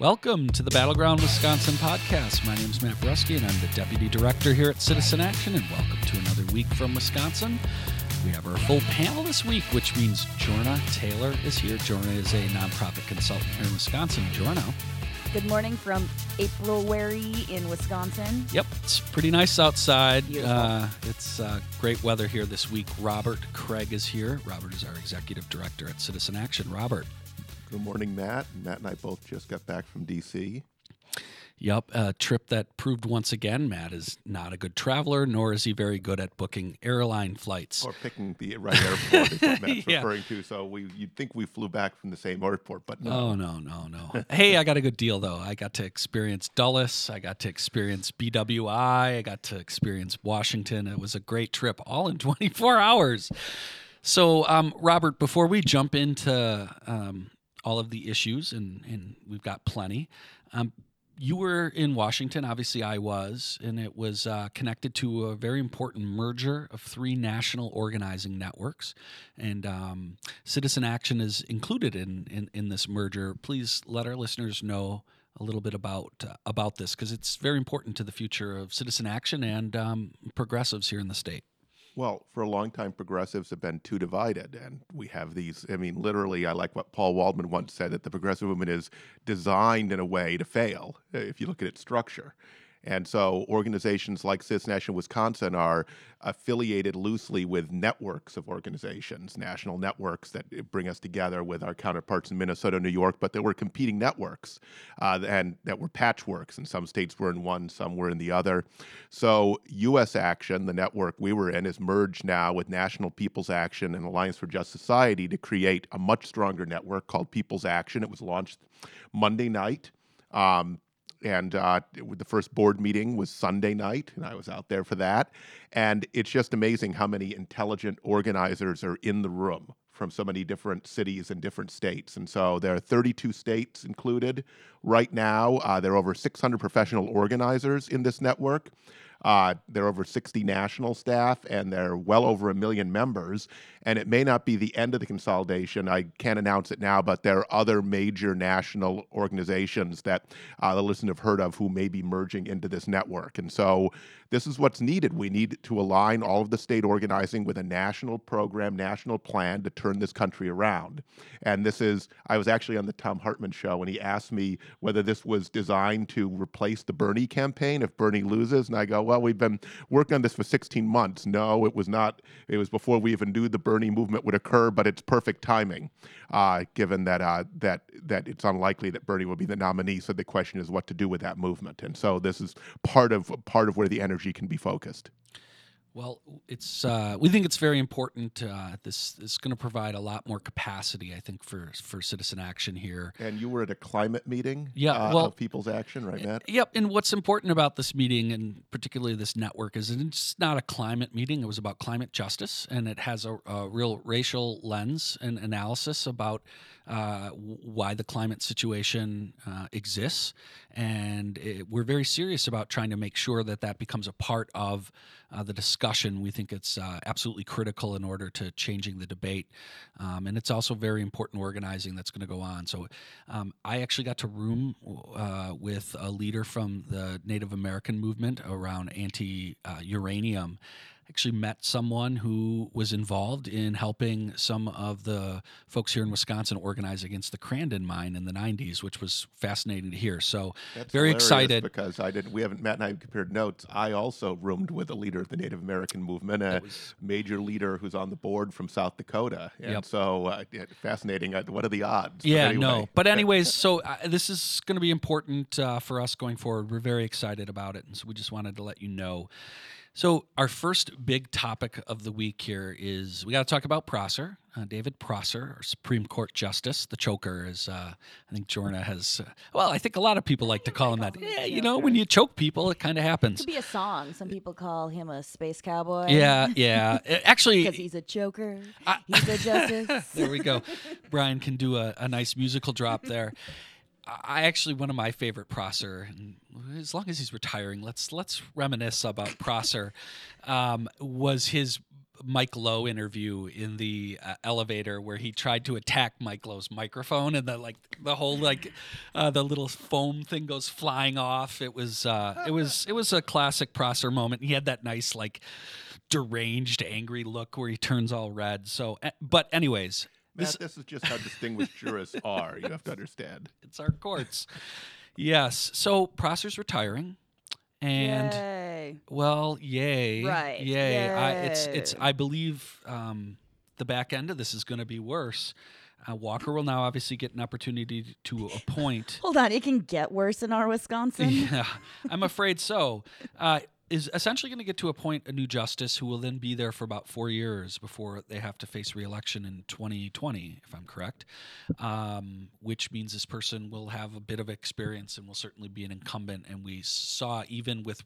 Welcome to the Battleground Wisconsin podcast. My name is Matt Brusky, and I'm the Deputy Director here at Citizen Action. And welcome to another week from Wisconsin. We have our full panel this week, which means Jorna Taylor is here. Jorna is a nonprofit consultant here in Wisconsin. Jorna. Good morning from April Wary in Wisconsin. Yep, it's pretty nice outside. Uh, it's uh, great weather here this week. Robert Kraig is here. Robert is our executive director at Citizen Action. Robert. Good morning, Matt. Matt and I both just got back from D.C. Yep, a trip that proved once again Matt is not a good traveler, nor is he very good at booking airline flights. Or picking the right airport is what Matt's Yeah. referring to. So we you'd think we flew back from the same airport, but no. Oh no, no, no. hey, I got a good deal though. I got to experience Dulles. I got to experience BWI. I got to experience Washington. It was a great trip, all in 24 hours. So, um, Robert, before we jump into um, all of the issues, and, and we've got plenty, um, you were in Washington. Obviously, I was, and it was uh, connected to a very important merger of three national organizing networks. And um, Citizen Action is included in, in, in this merger. Please let our listeners know a little bit about uh, about this because it's very important to the future of Citizen Action and um, progressives here in the state. Well, for a long time, progressives have been too divided, and we have these. I mean, literally, I like what Paul Waldman once said that the progressive movement is designed in a way to fail if you look at its structure. And so, organizations like Citizen Action Wisconsin are affiliated loosely with networks of organizations, national networks that bring us together with our counterparts in Minnesota, New York, but there were competing networks uh, and that were patchworks. And some states were in one, some were in the other. So, U.S. Action, the network we were in, is merged now with National People's Action and Alliance for Just Society to create a much stronger network called People's Action. It was launched Monday night. Um, and uh, the first board meeting was Sunday night, and I was out there for that. And it's just amazing how many intelligent organizers are in the room from so many different cities and different states. And so there are 32 states included right now. Uh, there are over 600 professional organizers in this network. Uh, there are over 60 national staff, and they're well over a million members. And it may not be the end of the consolidation. I can't announce it now, but there are other major national organizations that uh, the listeners have heard of who may be merging into this network. And so this is what's needed. We need to align all of the state organizing with a national program, national plan to turn this country around. And this is, I was actually on the Thom Hartmann show, and he asked me whether this was designed to replace the Bernie campaign if Bernie loses. And I go, well, we've been working on this for 16 months. No, it was not. It was before we even knew the Bernie movement would occur, but it's perfect timing, uh, given that uh, that that it's unlikely that Bernie will be the nominee. So the question is what to do with that movement. And so this is part of part of where the energy can be focused. Well, it's uh, we think it's very important. Uh, this is going to provide a lot more capacity, I think, for for citizen action here. And you were at a climate meeting, Yeah, uh, well- of People's Action, right, Matt? Yep. And what's important about this meeting, and particularly this network, is it's not a climate meeting. It was about climate justice, and it has a, a real racial lens and analysis about uh, why the climate situation uh, exists. And it, we're very serious about trying to make sure that that becomes a part of uh, the discussion. We think it's uh, absolutely critical in order to changing the debate. Um, and it's also very important organizing that's going to go on. So um, I actually got to room uh, with a leader from the Native American movement around anti uranium. Actually, met someone who was involved in helping some of the folks here in Wisconsin organize against the Crandon mine in the 90s, which was fascinating to hear. So, That's very excited. because I didn't. We haven't Matt and I have compared notes. I also roomed with a leader of the Native American movement, a was- major leader who's on the board from South Dakota, and Yep. so uh, fascinating. Uh, What are the odds? Yeah, anyway. no. But anyways, so uh, this is going to be important uh, for us going forward. We're very excited about it, and so we just wanted to let you know. So our first big topic of the week here is we got to talk about Prosser, uh, David Prosser, our Supreme Court Justice, the choker, as uh, I think Jorna has. Uh, well, I think a lot of people like to call him that. Yeah, you know, when you choke people, it kind of happens. It Could be a song. Some people call him a space cowboy. Yeah, yeah. Uh, Actually, Because he's a choker. I- He's a justice. there we go. Brian can do a, a nice musical drop there. I actually one of my favorite Prosser, and as long as he's retiring, let's let's reminisce about Prosser. Um, was his Mike Lowe interview in the uh, elevator where he tried to attack Mike Lowe's microphone and the like the whole like uh, the little foam thing goes flying off. It was uh, it was it was a classic Prosser moment. He had that nice like deranged angry look where he turns all red. So, eh, but anyways, Matt, this this is just how distinguished jurists are. You have to understand. it's our courts. yes. So Prosser's retiring, and. Yay. Well, yay, Right, Yay. I, it's it's. I believe um, the back end of this is going to be worse. Uh, Walker will now obviously get an opportunity to appoint. Hold on, it can get worse in our Wisconsin. yeah, I'm afraid so. Uh, is essentially going to get to appoint a new justice who will then be there for about four years before they have to face reelection in 2020, if I'm correct. Um, which means this person will have a bit of experience and will certainly be an incumbent. And we saw even with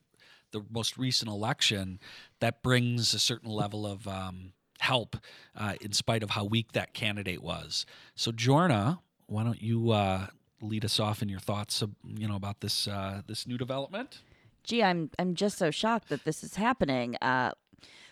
the most recent election that brings a certain level of um, help uh, in spite of how weak that candidate was. So, Jorna, why don't you uh, lead us off in your thoughts, uh, you know, about this uh, this new development? Gee, I'm I'm just so shocked that this is happening. Uh,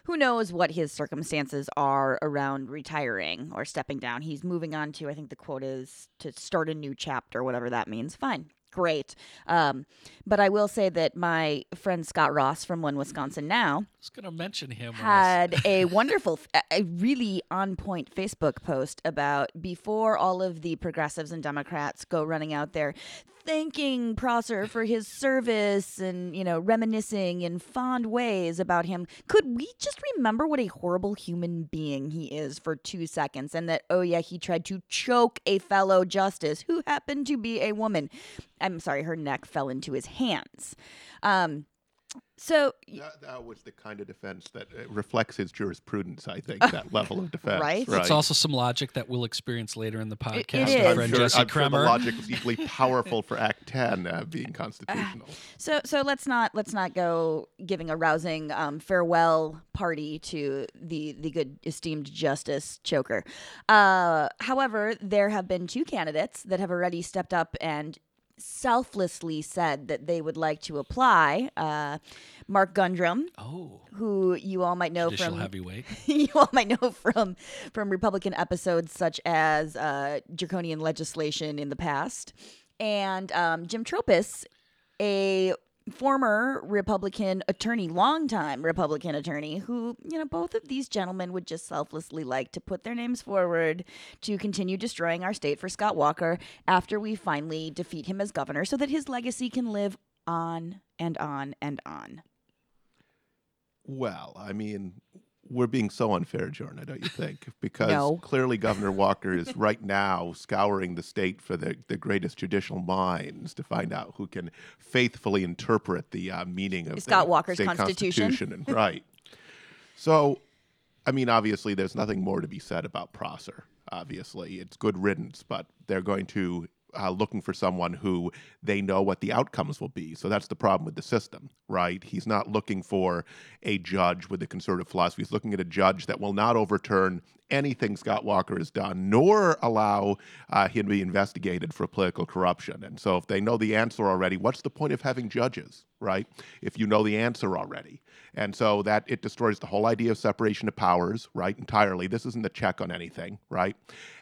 who knows what his circumstances are around retiring or stepping down? He's moving on to I think the quote is to start a new chapter, whatever that means. Fine. Great. Um, but I will say that my friend Scott Ross from One Wisconsin Now I was going to mention him. Had a wonderful, a- a really on point Facebook post about before all of the progressives and Democrats go running out there thanking Prosser for his service and, you know, reminiscing in fond ways about him. Could we just remember what a horrible human being he is for two seconds and that, oh, yeah, he tried to choke a fellow justice who happened to be a woman? I'm sorry, her neck fell into his hands. Um, so That, that was the kind of defense that uh, reflects his jurisprudence. I think that level of defense. Right? It's also some logic that we'll experience later in the podcast. it Our is. friend I'm sure, Jesse I'm sure the logic was equally powerful for Act Ten uh, being constitutional. So so let's not let's not go giving a rousing um, farewell party to the the good esteemed Justice Choker. Uh, however, there have been two candidates that have already stepped up and selflessly said that they would like to apply. Uh, Mark Gundrum, oh, who you all might know judicial from heavyweight. you all might know from from Republican episodes such as uh, draconian legislation in the past, and um, Jim Troupis, a former Republican attorney, longtime Republican attorney, who you know both of these gentlemen would just selflessly like to put their names forward to continue destroying our state for Scott Walker after we finally defeat him as governor, so that his legacy can live on and on and on. Well, I mean, we're being so unfair, Jordan, don't you think? Because No. clearly Governor Walker is right now scouring the state for the, the greatest judicial minds to find out who can faithfully interpret the uh, meaning of Scott the Walker's state Constitution. and right. So, I mean, obviously, there's nothing more to be said about Prosser. Obviously, it's good riddance, but they're going to uh, looking for someone who they know what the outcomes will be. So that's the problem with the system, right? He's not looking for a judge with a conservative philosophy. He's looking at a judge that will not overturn anything Scott Walker has done, nor allow uh, him to be investigated for political corruption. And so, if they know the answer already, what's the point of having judges, right? If you know the answer already. And so that it destroys the whole idea of separation of powers, right? Entirely. This isn't a check on anything, right?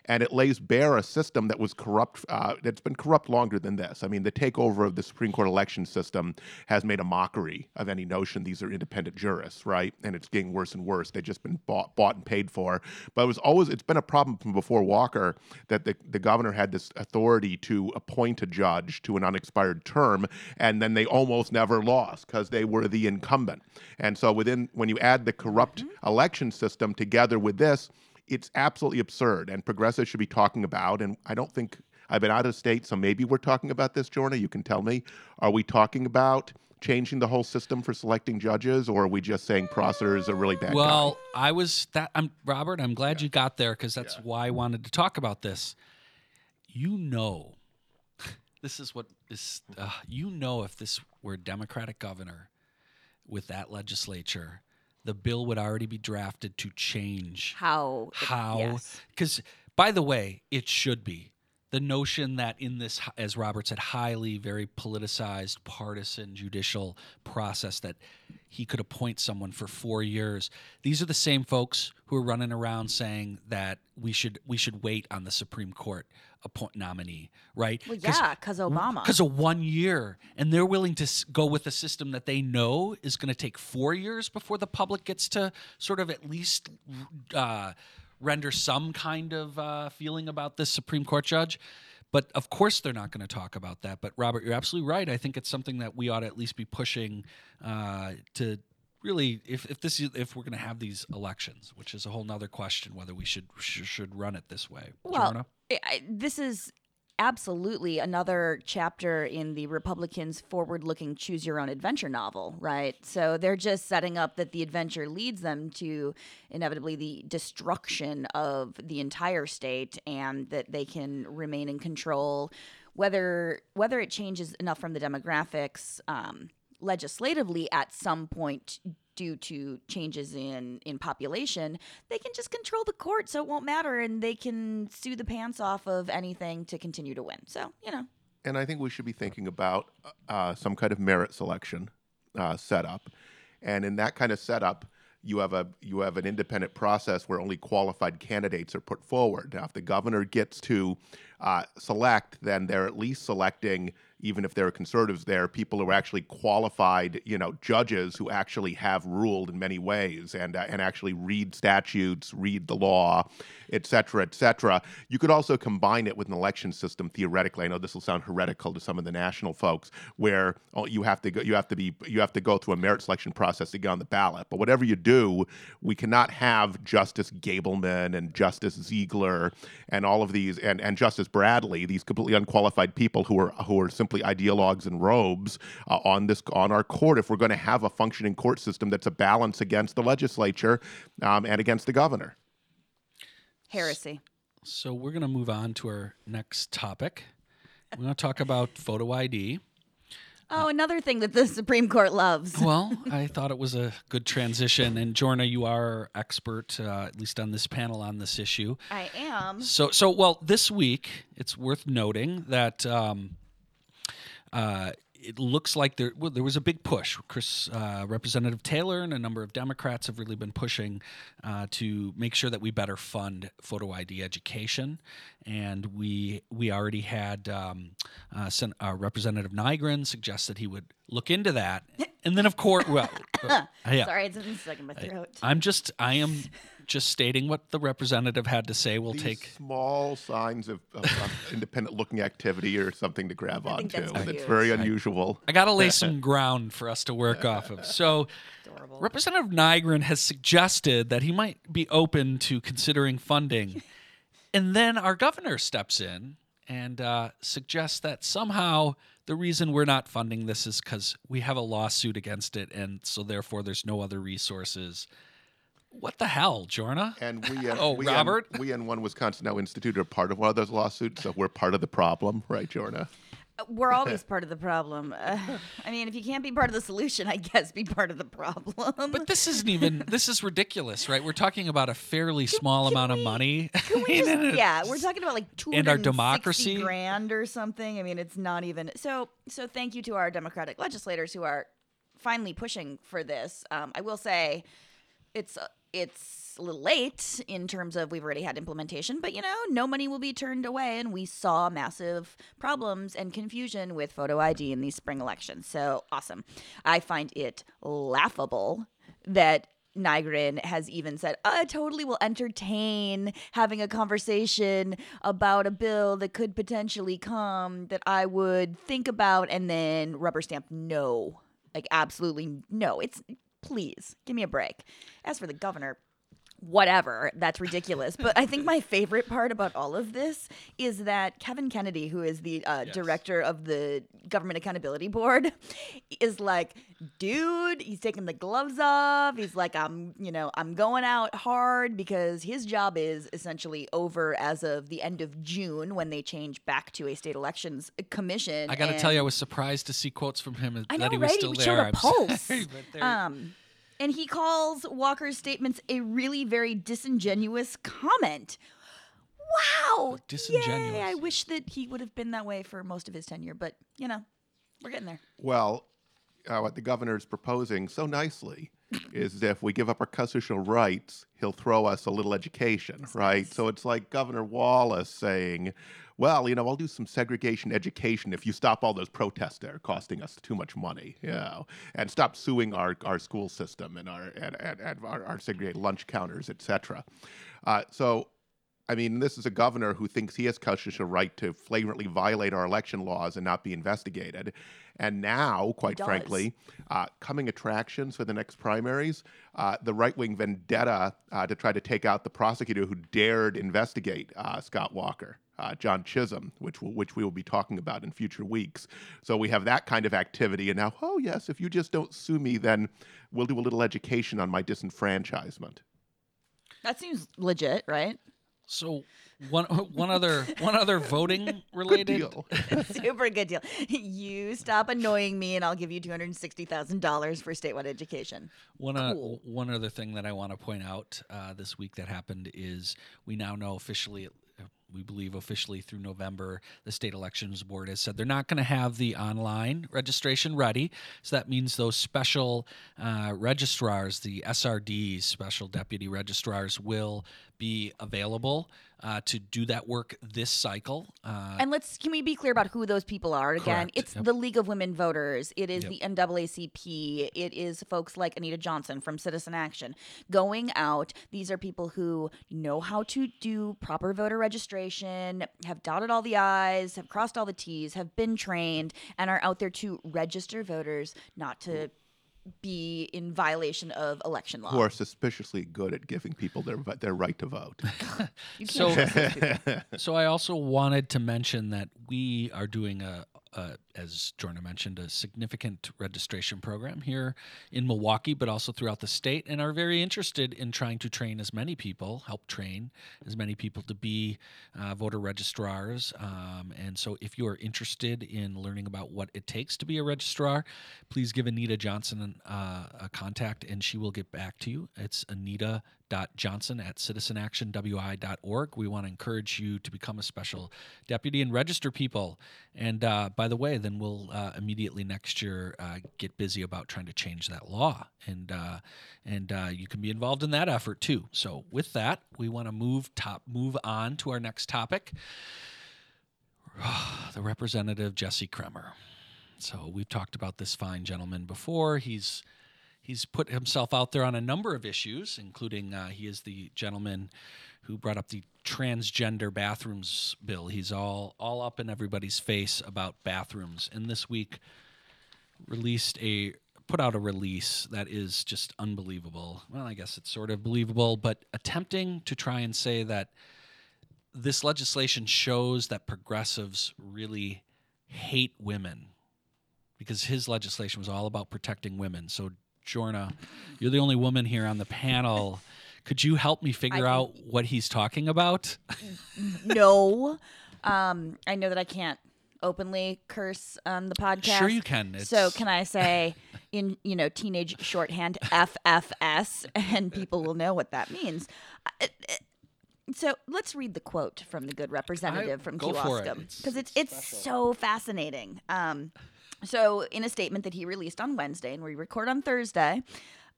And it lays bare a system that was corrupt, uh, that's been corrupt longer than this. I mean, the takeover of the Supreme Court election system has made a mockery of any notion these are independent jurists, right? And it's getting worse and worse. They've just been bought, bought and paid for. But it was always, it's been a problem from before Walker that the, the governor had this authority to appoint a judge to an unexpired term, and then they almost never lost because they were the incumbent. And so within, when you add the corrupt mm-hmm. election system together with this, it's absolutely absurd, and progressives should be talking about. And I don't think I've been out of state, so maybe we're talking about this, Jorna. You can tell me. Are we talking about changing the whole system for selecting judges, or are we just saying Prosser is a really bad Well, I was that. I'm Robert. I'm glad you got there because that's why I wanted to talk about this. You know, this is what is. Uh, you know, if this were a Democratic governor with that legislature, the bill would already be drafted to change How? how. Yes. Because by the way, it should be. The notion that in this, as Robert said, highly, very politicized, partisan judicial process, that he could appoint someone for four years. These are the same folks who are running around saying that we should we should wait on the Supreme Court appoint nominee, right? Well, yeah, because Obama. Because of one year, and they're willing to go with a system that they know is going to take four years before the public gets to sort of at least uh, render some kind of uh, feeling about this Supreme Court judge. But of course, they're not going to talk about that. But Robert, you're absolutely right. I think it's something that we ought to at least be pushing uh, to really, if, if this is, if we're going to have these elections, which is a whole nother question, whether we should should, should run it this way. Well, I- this is absolutely another chapter in the Republicans' forward looking choose your own adventure novel, right? So they're just setting up that the adventure leads them to inevitably the destruction of the entire state and that they can remain in control. Whether whether it changes enough from the demographics um, legislatively at some point due to changes in in population, they can just control the court, so it won't matter, and they can sue the pants off of anything to continue to win. So you know, And I think we should be thinking about uh, some kind of merit selection uh, setup. And in that kind of setup, you have a you have an independent process where only qualified candidates are put forward. Now, if the governor gets to uh, select, then they're at least selecting, even if there are conservatives there, people who are actually qualified, you know, judges who actually have ruled in many ways and uh, and actually read statutes, read the law, et cetera, et cetera. You could also combine it with an election system theoretically. I know this will sound heretical to some of the national folks, where oh, you have to go, you have to be, you have to go through a merit selection process to get on the ballot. But whatever you do, we cannot have Justice Gableman and Justice Ziegler and all of these, and, and Justice Bradley, these completely unqualified people who are who are simply ideologues in robes uh, on this on our court. If we're going to have a functioning court system that's a balance against the legislature um, and against the governor. heresy. So we're going to move on to our next topic. We're going to talk about photo ID. Oh, another thing that the Supreme Court loves. Well, I thought it was a good transition. And Jorna, you are expert, uh, at least on this panel, on this issue. I am. So, so well, this week it's worth noting that um, uh, it looks like there well, there was a big push. Chris, uh, Representative Taylor, and a number of Democrats have really been pushing uh, to make sure that we better fund photo ID education, and we we already had um, uh, Sen- uh, Representative Nygren suggest that he would look into that, and then of course, well, yeah, Sorry, it's stuck in my throat. I'm just I am just stating what the representative had to say. We'll These take small signs of, of, of independent looking activity or something to grab I onto. that's It's very unusual. I got to lay some ground for us to work off of. So, Adorable. Representative Nygren has suggested that he might be open to considering funding. And then our governor steps in and uh, suggests that somehow the reason we're not funding this is because we have a lawsuit against it. And so, therefore, there's no other resources. What the hell, Jorna? And we, uh, Oh, we Robert? and, we and One Wisconsin Now Institute are part of one of those lawsuits, so we're part of the problem, right, Jorna? We're always part of the problem. Uh, I mean, if you can't be part of the solution, I guess be part of the problem. But this isn't even, this is ridiculous, right? We're talking about a fairly small can amount of money. Can we just- yeah, we're talking about like two And our democracy? grand or something. I mean, it's not even. So, so thank you to our Democratic legislators who are finally pushing for this. Um, I will say, it's uh, it's a little late in terms of we've already had implementation, but you know, no money will be turned away, and we saw massive problems and confusion with photo ID in these spring elections. So awesome! I find it laughable that Nygren has even said, I totally will entertain having a conversation about a bill that could potentially come that I would think about and then rubber stamp no. Like, absolutely no. It's please give me a break. As for the governor, whatever. That's ridiculous. but I think my favorite part about all of this is that Kevin Kennedy, who is the uh, Yes. director of the Government Accountability Board, is like, dude, he's taking the gloves off. He's like, I'm, you know, I'm going out hard because his job is essentially over as of the end of June when they change back to a state elections commission. I got to tell you, I was surprised to see quotes from him I that know, he was still He there. showed a pulse. sorry, Um, and he calls Walker's statements a really very disingenuous comment. Wow. Disingenuous. Yay. I wish that he would have been that way for most of his tenure, but you know, we're getting there. Well, uh, what the governor is proposing so nicely is that if we give up our constitutional rights, he'll throw us a little education, right? So it's like Governor Wallace saying, well, you know, I'll do some segregation education if you stop all those protests that are costing us too much money, you know, and stop suing our, our school system and our and, and, and our, our segregated lunch counters, et cetera. Uh, so I mean, this is a governor who thinks he has constitutional right to flagrantly violate our election laws and not be investigated. And now, quite frankly, uh, coming attractions for the next primaries, uh, the right wing vendetta uh, to try to take out the prosecutor who dared investigate uh, Scott Walker. Uh, John Chisholm, which will, which we will be talking about in future weeks. So we have that kind of activity, and now, oh yes, if you just don't sue me, then we'll do a little education on my disenfranchisement. That seems legit, right? So one one other one other voting Good related deal. Super good deal. You stop annoying me, and I'll give you two hundred sixty thousand dollars for statewide education. One, uh, one other thing that I want to point out uh, this week that happened is we now know officially, uh, we believe officially through November, the state elections board has said they're not going to have the online registration ready. So that means those special uh, registrars, the SRDs, special deputy registrars, will be available uh, to do that work this cycle. Uh, And let's can we be clear about who those people are again? Correct. It's Yep. the League of Women Voters. It is Yep. the NAACP. It is folks like Anita Johnson from Citizen Action going out. These are people who know how to do proper voter registration, have dotted all the I's, have crossed all the T's, have been trained, and are out there to register voters, not to be in violation of election law. Who are suspiciously good at giving people their their right to vote. So- trust those people. so I also wanted to mention that we are doing a, a as Jorna mentioned, a significant registration program here in Milwaukee, but also throughout the state, and are very interested in trying to train as many people, help train as many people to be uh, voter registrars. Um, and so, if you are interested in learning about what it takes to be a registrar, please give Anita Johnson uh, a contact, and she will get back to you. It's Anita johnson at citizenactionwi.org. We want to encourage you to become a special deputy and register people. And uh, by the way, then we'll uh, immediately next year uh, get busy about trying to change that law, and uh, and uh, you can be involved in that effort too. So with that, we want to move top move on to our next topic. the representative Jesse Kremer. So we've talked about this fine gentleman before. He's he's put himself out there on a number of issues, including uh, he is the gentleman who brought up the transgender bathrooms bill. He's all all up in everybody's face about bathrooms, and this week released a put out a release that is just unbelievable. Well, I guess it's sort of believable, but attempting to try and say that this legislation shows that progressives really hate women because his legislation was all about protecting women. So, Jorna, you're the only woman here on the panel. Could you help me figure I out what he's talking about? no. Um, I know that I can't openly curse on the podcast. Sure, you can. So can I say in you know teenage shorthand FFS, and people will know what that means. Uh, uh, So let's read the quote from the good representative from go for it. It's- because it's it's it's so fascinating. Um, so in a statement that he released on Wednesday, and we record on Thursday.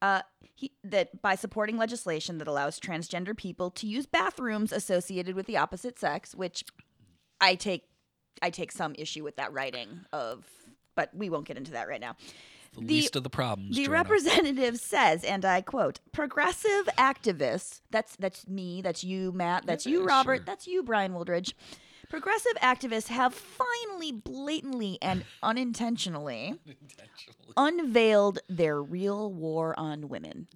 Uh, he, that by supporting legislation that allows transgender people to use bathrooms associated with the opposite sex, which I take I take some issue with that writing of, but we won't get into that right now. the, the- least of the problems. The Jorna. representative says, and I quote, progressive activists, that's that's me, that's you, Matt, that's you, Robert, sure. that's you, Brian Woldridge. Progressive activists have finally, blatantly, and unintentionally unveiled their real war on women.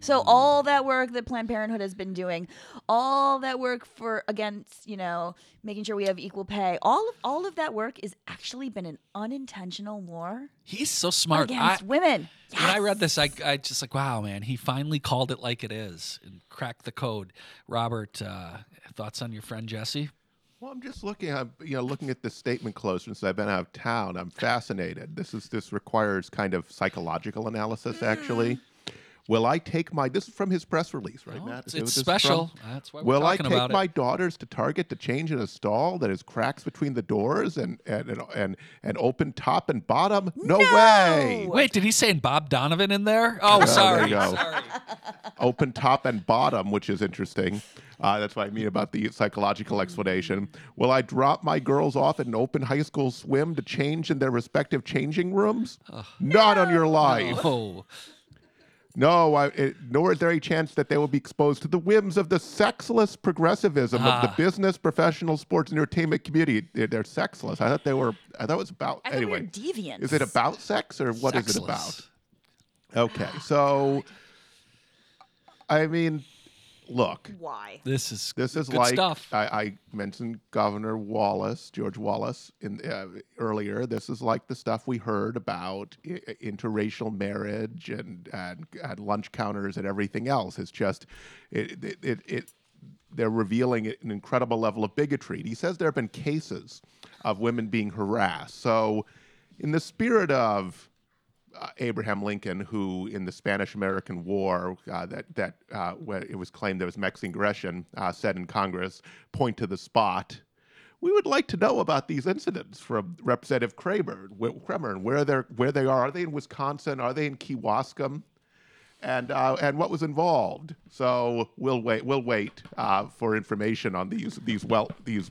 So all that work that Planned Parenthood has been doing, all that work for against, you know, making sure we have equal pay, all of all of that work is actually been an unintentional war He's so smart. I, against women. When I read this, I, I just like, wow, man, he finally called it like it is and cracked the code. Robert, uh, thoughts on your friend Jesse? Well, I'm just looking. I'm you know looking at this statement closer since I've been out of town. I'm fascinated. This is this requires kind of psychological analysis mm. actually. Will I take my? This is from his press release, right, Oh, Matt? it's Is it's is from? special. That's why we're Will I take my it. daughters to Target to change in a stall that has cracks between the doors and and and, and, and open top and bottom? No, way. Wait, did he say Bob Donovan in there? Oh, there sorry. go. Sorry. open top and bottom, which is interesting. Uh, that's what I mean about the psychological explanation. Will I drop my girls off at an open high school swim to change in their respective changing rooms? Not on your life. Oh, No, I, it, nor is there a chance that they will be exposed to the whims of the sexless progressivism of Ah. the business, professional, sports, and entertainment community. They're, they're sexless. I thought they were. I thought it was about. I thought we were anyway, deviants. is it about sex or what is it about? Okay, so I mean, look, Why? This is this is good like stuff. I, I mentioned Governor Wallace, George Wallace, in uh, earlier. This is like the stuff we heard about I- I- interracial marriage and, and and lunch counters and everything else. It's just it it, it, it they're revealing an incredible level of bigotry. He says there have been cases of women being harassed. So, in the spirit of uh, Abraham Lincoln, who in the Spanish-American War, uh, that that uh, it was claimed there was Mexican aggression, uh, said in Congress, "Point to the spot." We would like to know about these incidents from Representative Kramer, Kramer and where they're where they are. Are they in Wisconsin? Are they in Kewaskum? And uh, and what was involved? So we'll wait. We'll wait for information on these these well these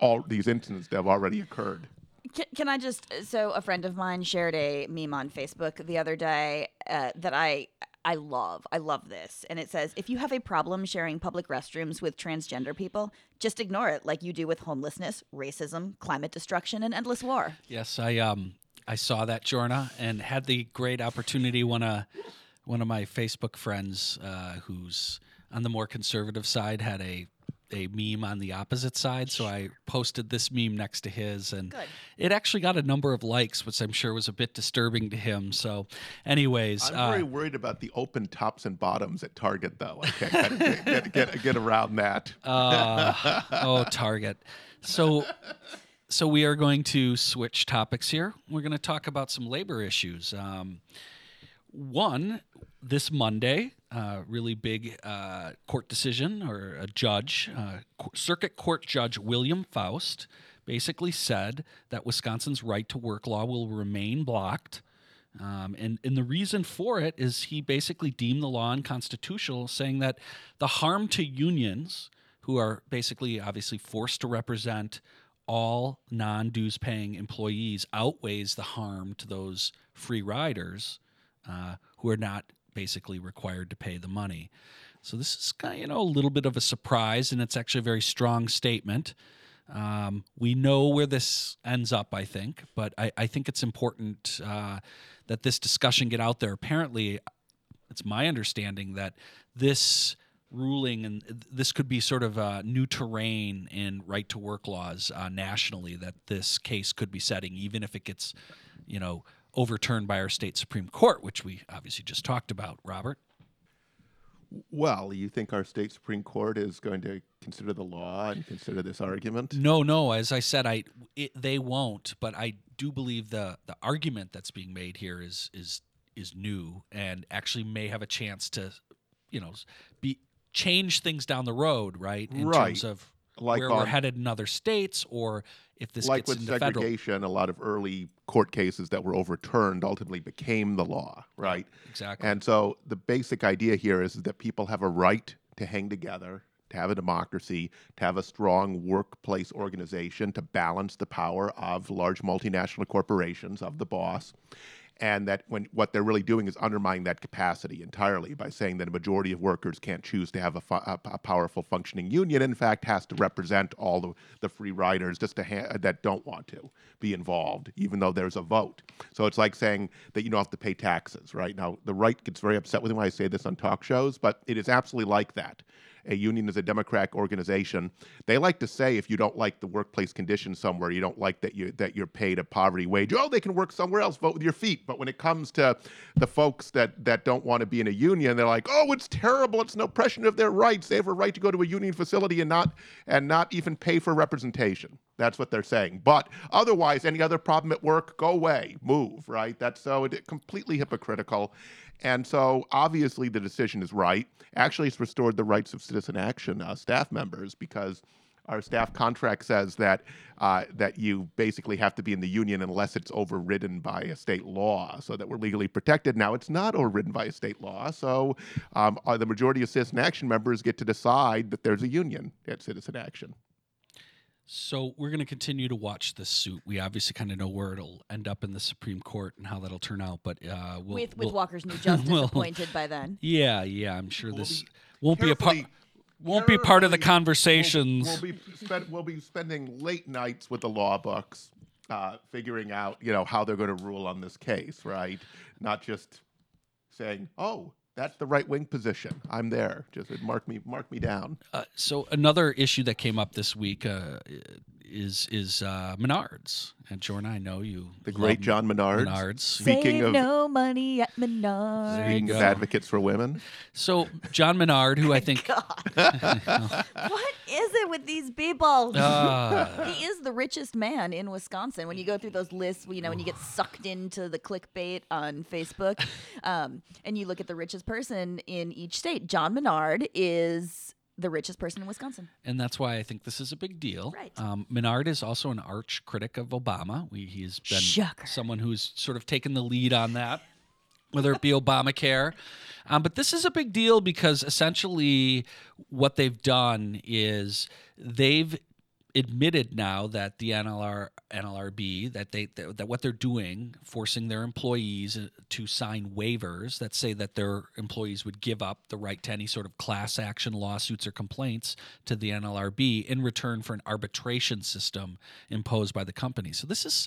all these incidents that have already occurred. Can, can I just? So a friend of mine shared a meme on Facebook the other day uh, that I I love. I love this, and it says, "If you have a problem sharing public restrooms with transgender people, just ignore it, like you do with homelessness, racism, climate destruction, and endless war." Yes, I um I saw that Jorna and had the great opportunity when a one of my Facebook friends uh, who's on the more conservative side had a a meme on the opposite side, so I posted this meme next to his, and Good. it actually got a number of likes, which I'm sure was a bit disturbing to him. So, anyways, I'm uh, very worried about the open tops and bottoms at Target, though. I can't get, get, get, get around that. Uh, oh, Target. So, so we are going to switch topics here. We're going to talk about some labor issues. Um, one, this Monday, uh, really big uh, court decision or a judge, uh, Circuit Court Judge William Foust, basically said that Wisconsin's right to work law will remain blocked. Um, and, and the reason for it is he basically deemed the law unconstitutional, saying that the harm to unions, who are basically obviously forced to represent all non dues paying employees, outweighs the harm to those free riders uh, who are not basically required to pay the money. So this is kind of, you know a little bit of a surprise, and it's actually a very strong statement. Um, we know where this ends up, I think, but I, I think it's important uh, that this discussion get out there. Apparently, it's my understanding that this ruling and this could be sort of new terrain in right to work laws uh, nationally that this case could be setting, even if it gets, you know, overturned by our state supreme court, which we obviously just talked about. Robert. Well, you think our state Supreme Court is going to consider the law and consider this argument? No, no. As I said, I it, they won't. But I do believe the the argument that's being made here is is is new and actually may have a chance to, you know, be change things down the road, right? In Right. terms of Like where we're headed in other states, or if this like gets with into federal. segregation, a lot of early court cases that were overturned ultimately became the law, right? Exactly. And so the basic idea here is that people have a right to hang together, to have a democracy, to have a strong workplace organization to balance the power of large multinational corporations, of the boss. And that when what they're really doing is undermining that capacity entirely by saying that a majority of workers can't choose to have a, fu- a, powerful functioning union. In fact, has to represent all the, the free riders just ha- that don't want to be involved, even though there's a vote. So it's like saying that you don't have to pay taxes, right? Now, the right gets very upset with me when I say this on talk shows, but it is absolutely like that. A union is a democratic organization. They like to say if you don't like the workplace conditions somewhere, you don't like that you that you're paid a poverty wage. Oh, they can work somewhere else. Vote with your feet. But when it comes to the folks that that don't want to be in a union, they're like, oh, it's terrible. It's an oppression of their rights. They have a right to go to a union facility and not and not even pay for representation. That's what they're saying. But otherwise, any other problem at work, go away, move, right? That's so it, completely hypocritical. And so obviously the decision is right. Actually, it's restored the rights of citizen action uh, staff members because our staff contract says that uh, that you basically have to be in the union unless it's overridden by a state law, so that we're legally protected. Now it's not overridden by a state law, so um, uh, the majority of Citizen Action members get to decide that there's a union at Citizen Action. So we're going to continue to watch this suit. We obviously kind of know where it'll end up in the Supreme Court and how that'll turn out, but uh, we'll, with with we'll, Walker's new justice we'll- appointed by then. yeah, yeah, I'm sure We'll this be won't be a part. Won't be part of the carefully- we'll- conversations. We'll, be spend, we'll be spending late nights with the law books, uh, figuring out you know how they're going to rule on this case, right? Not just saying, "Oh, that's the right wing position. I'm there. Just mark me, mark me down." Uh, so another issue that came up this week uh, is is uh, Menards, and Jordan, I know you The great John Menard. Menards. Speaking Save of- no money at Menards. There you Speaking of advocates for women, So John Menard, who I think God. What is it with these people? uh, he is the richest man in Wisconsin. When you go through those lists, you know, when you get sucked into the clickbait on Facebook, um, and you look at the richest person in each state, John Menard is the richest person in Wisconsin. and that's why I think this is a big deal. Right. Um, Menard is also an arch critic of Obama. We, he's been Shocker. someone who's sort of taken the lead on that, whether it be Obamacare. Um, but this is a big deal because essentially what they've done is they've admitted now that the NLR NLRB that they that, that what they're doing forcing their employees uh, to sign waivers that say that their employees would give up the right to any sort of class action lawsuits or complaints to the NLRB in return for an arbitration system imposed by the company. So this is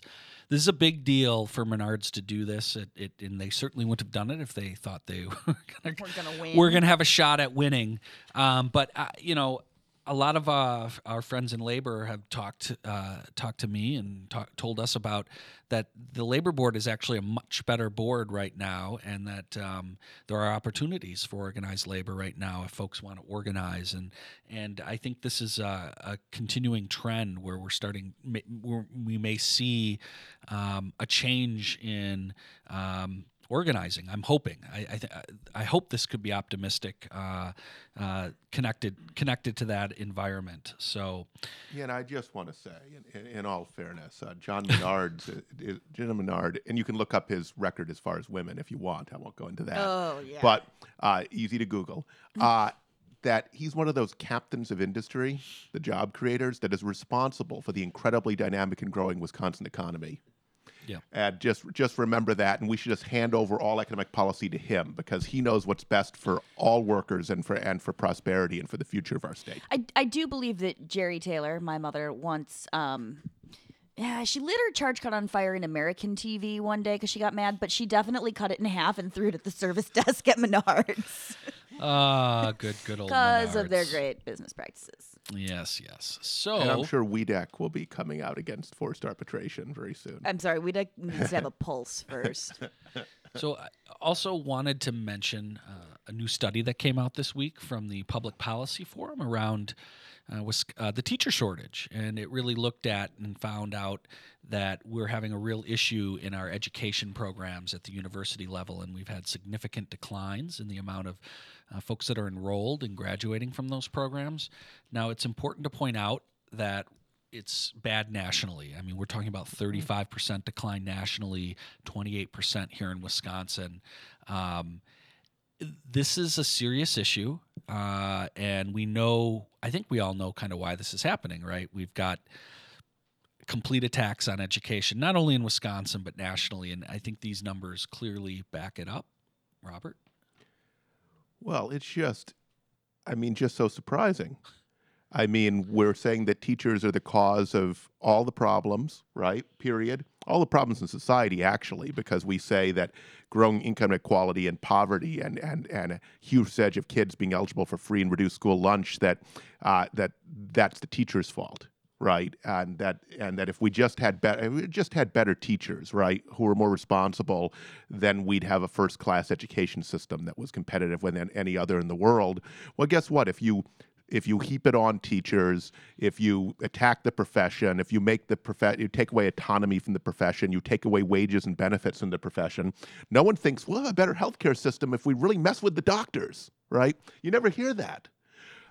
this is a big deal for Menards to do this. It, it and they certainly wouldn't have done it if they thought they were gonna gonna win. we're going to have a shot at winning. Um, but uh, you know, a lot of uh, our friends in labor have talked uh, talked to me and talk, told us about that the labor board is actually a much better board right now, and that um, there are opportunities for organized labor right now if folks want to organize. and And I think this is a, a continuing trend where we're starting, we may see um, a change in. Um, organizing. I'm hoping. I I, th- I hope this could be optimistic, uh, uh, connected connected to that environment. So Yeah, and I just want to say, in, in, in all fairness, uh, John Menard's, uh, John Menard, and you can look up his record as far as women if you want. I won't go into that. Oh yeah. But uh, easy to Google. Uh, that he's one of those captains of industry, the job creators, that is responsible for the incredibly dynamic and growing Wisconsin economy. Yeah. And just just remember that, and we should just hand over all economic policy to him because he knows what's best for all workers and for and for prosperity and for the future of our state. I, I do believe that Jerry Taylor, my mother, once um yeah, she lit her charge cut on fire in American TV one day because she got mad, but she definitely cut it in half and threw it at the service desk at Menards ah, good good old because of their great business practices. Yes, yes. So And I'm sure WEDC will be coming out against forced arbitration very soon. I'm sorry, we would needs to have a pulse first. So I also wanted to mention uh, a new study that came out this week from the Public Policy Forum around uh, was uh, the teacher shortage, and it really looked at and found out that we're having a real issue in our education programs at the university level, and we've had significant declines in the amount of uh, folks that are enrolled and graduating from those programs. Now, it's important to point out that it's bad nationally. I mean, we're talking about 35% decline nationally, 28% here in Wisconsin. Um, this is a serious issue, uh, and we know, I think we all know kind of why this is happening, right? We've got complete attacks on education, not only in Wisconsin, but nationally. And I think these numbers clearly back it up. Robert? Well, it's just, I mean, just so surprising. I mean, we're saying that teachers are the cause of all the problems, right? Period. All the problems in society, actually, because we say that growing income inequality and poverty and, and, and a huge percentage of kids being eligible for free and reduced school lunch, that, uh, that that's the teacher's fault, right? And that, and that if we just had better, just had better teachers, right, who were more responsible, then we'd have a first class education system that was competitive with any other in the world. Well, guess what? If you if you heap it on teachers, if you attack the profession, if you make the prof- you take away autonomy from the profession, you take away wages and benefits from the profession, no one thinks we'll have a better healthcare system if we really mess with the doctors, right? You never hear that.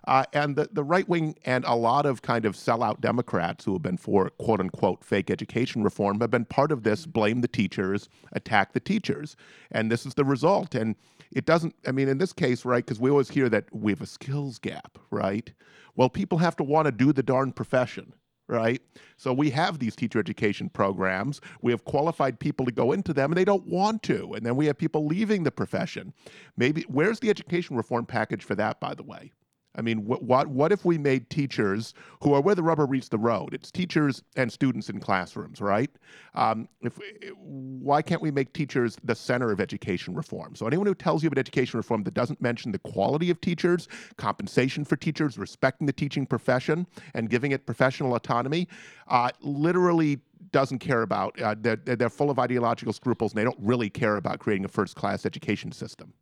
Uh, and the, the right wing and a lot of kind of sellout Democrats who have been for quote unquote fake education reform have been part of this blame the teachers, attack the teachers. And this is the result. And it doesn't, I mean, in this case, right, because we always hear that we have a skills gap, right? Well, people have to want to do the darn profession right? So we have these teacher education programs. We have qualified people to go into them and they don't want to. And then we have people leaving the profession. Maybe where's the education reform package for that by the way? I mean, what, what, what if we made teachers who are where the rubber meets the road? It's teachers and students in classrooms, right? Um, if why can't we make teachers the center of education reform? So anyone who tells you about education reform that doesn't mention the quality of teachers, compensation for teachers, respecting the teaching profession, and giving it professional autonomy, uh, literally doesn't care about. Uh, they're, they're full of ideological scruples, and they don't really care about creating a first-class education system.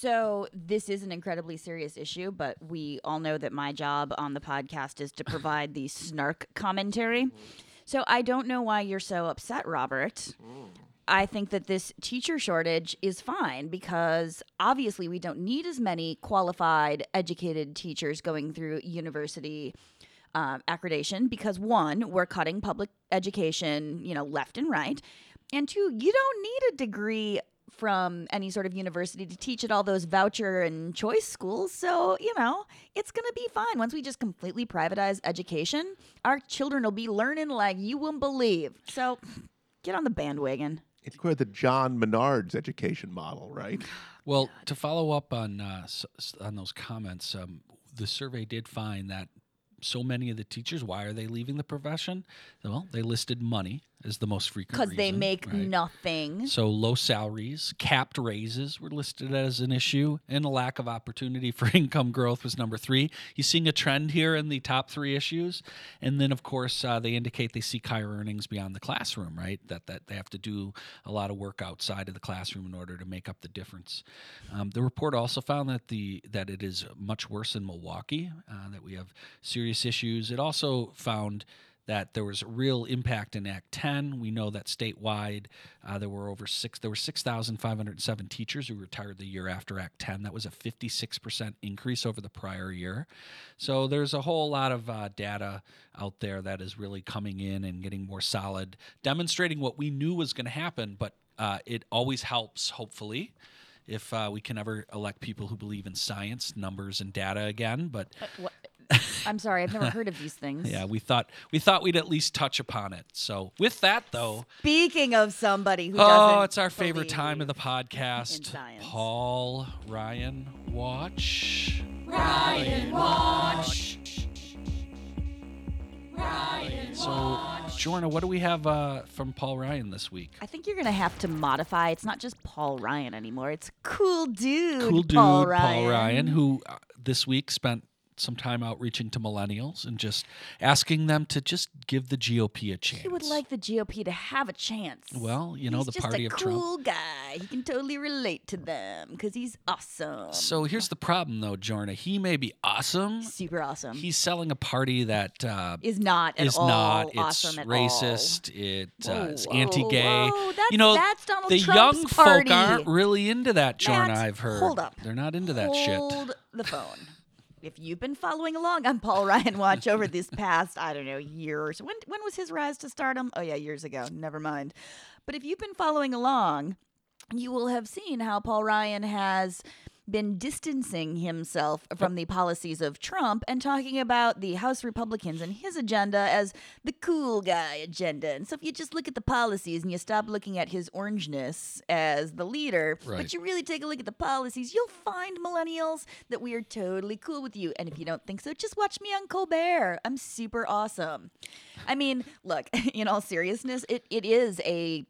So this is an incredibly serious issue, but we all know that my job on the podcast is to provide the snark commentary. So I don't know why you're so upset, Robert. I think that this teacher shortage is fine because obviously we don't need as many qualified, educated teachers going through university uh, accreditation because one, we're cutting public education, you know, left and right, and two, you don't need a degree from any sort of university to teach at all those voucher and choice schools. So, you know, it's going to be fine. Once we just completely privatize education, our children will be learning like you wouldn't believe. So, get on the bandwagon. It's quite the John Menard's education model, right? Well, to follow up on uh, s- s- on those comments, um, the survey did find that so many of the teachers, why are they leaving the profession? Well, they listed money as the most frequent Because they make right? nothing. So low salaries, capped raises were listed as an issue, and a lack of opportunity for income growth was number three. You're seeing a trend here in the top three issues, and then of course uh, they indicate they seek higher earnings beyond the classroom, right? That that they have to do a lot of work outside of the classroom in order to make up the difference. Um, the report also found that the that it is much worse in Milwaukee, uh, that we have serious issues. It also found that there was real impact in Act 10. We know that statewide uh, there were over six there were 6,507 teachers who retired the year after Act 10. That was a 56% increase over the prior year. So there's a whole lot of uh, data out there that is really coming in and getting more solid, demonstrating what we knew was going to happen. But uh, it always helps, hopefully. If uh, we can ever elect people who believe in science, numbers, and data again, but? I'm sorry, I've never heard of these things. yeah, we thought we thought we'd at least touch upon it. So with that, though, Speaking of somebody who oh, doesn't it's our favorite time of the podcast. Paul Ryan watch. Ryan Watch. So, Jorna, what do we have uh, from Paul Ryan this week? I think you're gonna have to modify. It's not just Paul Ryan anymore. It's cool dude. Cool dude, Paul Paul Ryan. Ryan, who uh, this week spent some time outreaching to millennials and just asking them to just give the GOP a chance. He would like the GOP to have a chance. Well, you know, he's the just party a of Trump. cool guy. He can totally relate to them because he's awesome. So here's the problem, though, Jorna. He may be awesome. super awesome. He's selling a party that uh, is not at is all not. It's awesome at racist. It uh, it's anti-gay. whoa. That's- you know, that's Donald the Trump's young party. folk aren't really into that, Jorna. I've heard. hold up. They're not into that all. shit. Hold the phone. If you've been following along on Paul Ryan Watch over this past, I don't know, year or so, when, when was his rise to stardom? Oh, yeah, years ago. Never mind. But if you've been following along, you will have seen how Paul Ryan has been distancing himself from the policies of Trump and talking about the House Republicans and his agenda as the cool guy agenda. And so if you just look at the policies and you stop looking at his orangeness as the leader, Right. but you really take a look at the policies, you'll find millennials that we are totally cool with you. And if you don't think so, just watch me on Colbert. I'm super awesome. I mean, look, in all seriousness, it, it is a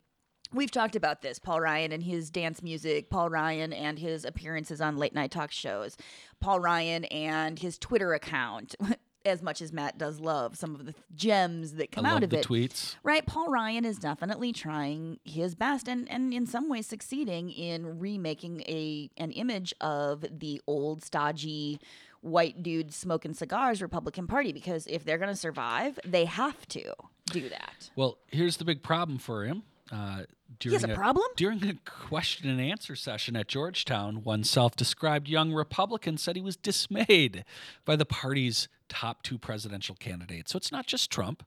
We've talked about this, Paul Ryan and his dance music, Paul Ryan and his appearances on late night talk shows, Paul Ryan and his Twitter account. As much as Matt does love some of the gems that come I out of the it, tweets. right? Paul Ryan is definitely trying his best and, and in some ways succeeding in remaking a an image of the old stodgy white dudes smoking cigars Republican Party because if they're going to survive, they have to do that. Well, here's the big problem for him. Uh, during a problem? During a question and answer session at Georgetown, one self described young Republican said he was dismayed by the party's top two presidential candidates. So it's not just Trump.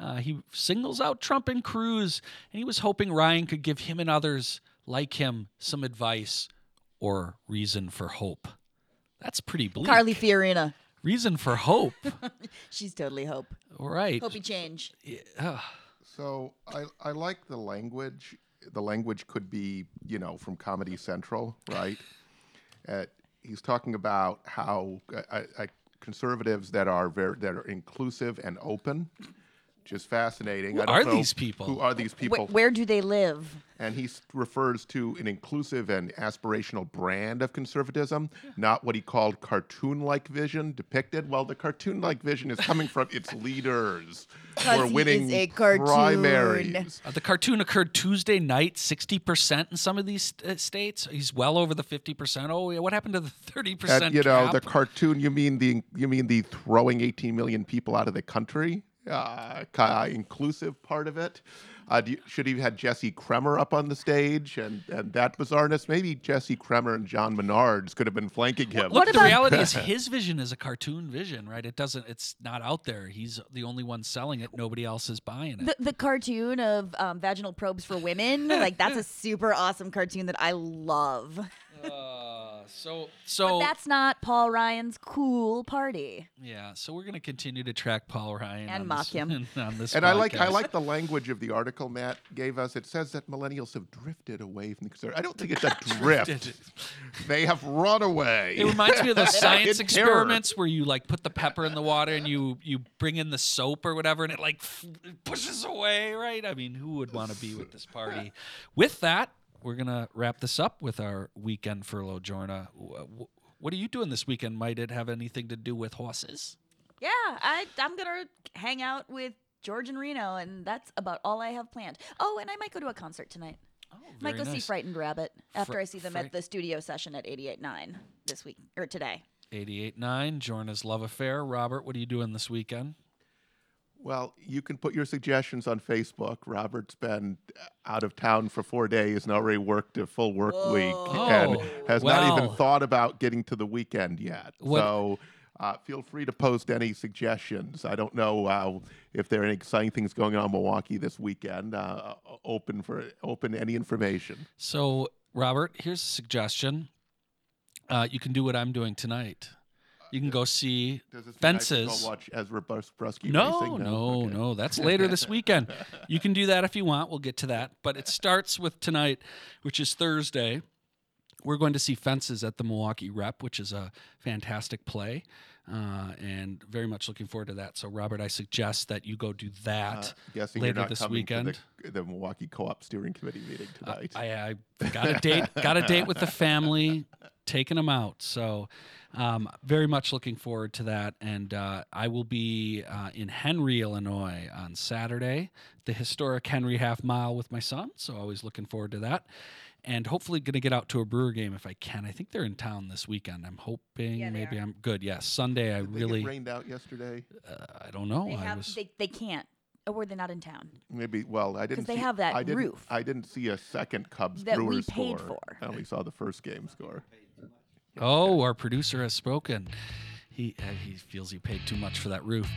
Uh, he singles out Trump and Cruz, and he was hoping Ryan could give him and others like him some advice or reason for hope. That's pretty bleak. Carly Fiorina. Reason for hope. She's totally hope. All right. Hope you change. Yeah. So I, I like the language. The language could be, you know, from Comedy Central, right? uh, he's talking about how uh, uh, conservatives that are very that are inclusive and open, which is fascinating. Who I don't are know these people? Who are these Wh- people? where do they live? and he s- refers to an inclusive and aspirational brand of conservatism, not what he called cartoon-like vision depicted. Well, the cartoon-like vision is coming from its leaders who 'Cause are he winning is a cartoon. primaries. Uh, the cartoon occurred Tuesday night, 60% in some of these uh, states. He's well over the 50%. Oh, yeah, what happened to the 30% And you know cap? the cartoon. You mean the you mean the throwing 18 million people out of the country? Uh, inclusive part of it. Uh, do you, should he have had Jesse Kremer up on the stage and, and that bizarreness? Maybe Jesse Kremer and John Menards could have been flanking him. Look, What the reality is his vision is a cartoon vision, right? It doesn't. It's not out there. He's the only one selling it. Nobody else is buying it. The, the cartoon of um, vaginal probes for women, like that's a super awesome cartoon that I love. Uh, so, But that's not Paul Ryan's cool party. yeah. So we're gonna continue to track Paul Ryan And on mock this, him. on this. And I like I like the language of the article Matt gave us. It says that millennials have drifted away from the conservative. I don't think it's a drift. they have run away. It reminds me of those science In terror. experiments where you like put the pepper in the water and you you bring in the soap or whatever and it like f- pushes away, right? I mean, who would want to be with this party? With that, we're gonna wrap this up with our weekend furlough, Jorna. Wh- wh- What are you doing this weekend? Might it have anything to do with horses? Yeah, I I'm gonna hang out with George and Reno, and that's about all I have planned. Oh, and I might go to a concert tonight. Oh, might go very see. Frightened Rabbit after I see them Fright- at the studio session at 88.9 this week or today. 88.9, Jorna's Love Affair. Robert, what are you doing this weekend? Well, you can put your suggestions on Facebook. Robert's been out of town for four days and already worked a full work week and Oh, has not even thought about getting to the weekend yet. What- So uh, feel free to post any suggestions. I don't know uh, if there are any exciting things going on in Milwaukee this weekend. Uh, open for open any information. So, Robert, here's a suggestion. Uh, you can do what I'm doing tonight. You can go see Does I should fences. Go watch Ezra Brus- Brusky No, racing? no, Okay. no. That's later this weekend. You can do that if you want. We'll get to that. But it starts with tonight, which is Thursday. We're going to see Fences at the Milwaukee Rep, which is a fantastic play. Uh, and very much looking forward to that. So, Robert, I suggest that you go do Uh, that. guessing later this weekend. the, the Milwaukee Co-op Steering Committee meeting Uh, tonight. I, I got a date. got a date with the family, taking them out. So, um, very much looking forward to that. And uh, I will be uh, in Henry, Illinois, on Saturday, the historic Henry Half Mile with my son. So, always looking forward to that. And hopefully, going to get out to a Brewer game if I can. I think they're in town this weekend. I'm hoping Yeah, maybe are. I'm good. Yes, Sunday. I Did they really, get rained out yesterday. uh, I don't know. They I have was. they, they can't. Or were they not in town? Maybe. Well, I didn't. Because they see- have that I didn't, roof. I didn't see a second Cubs That we paid score. for. I only saw the first game score. Oh, our producer has spoken. He uh, he feels he paid too much for that roof.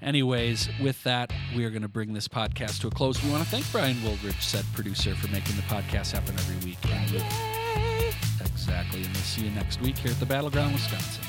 Anyways, with that, we are going to bring this podcast to a close. We want to thank Brian Wildrich, said producer, for making the podcast happen every week. With- exactly, and we'll see you next week here at the Battleground, Wisconsin.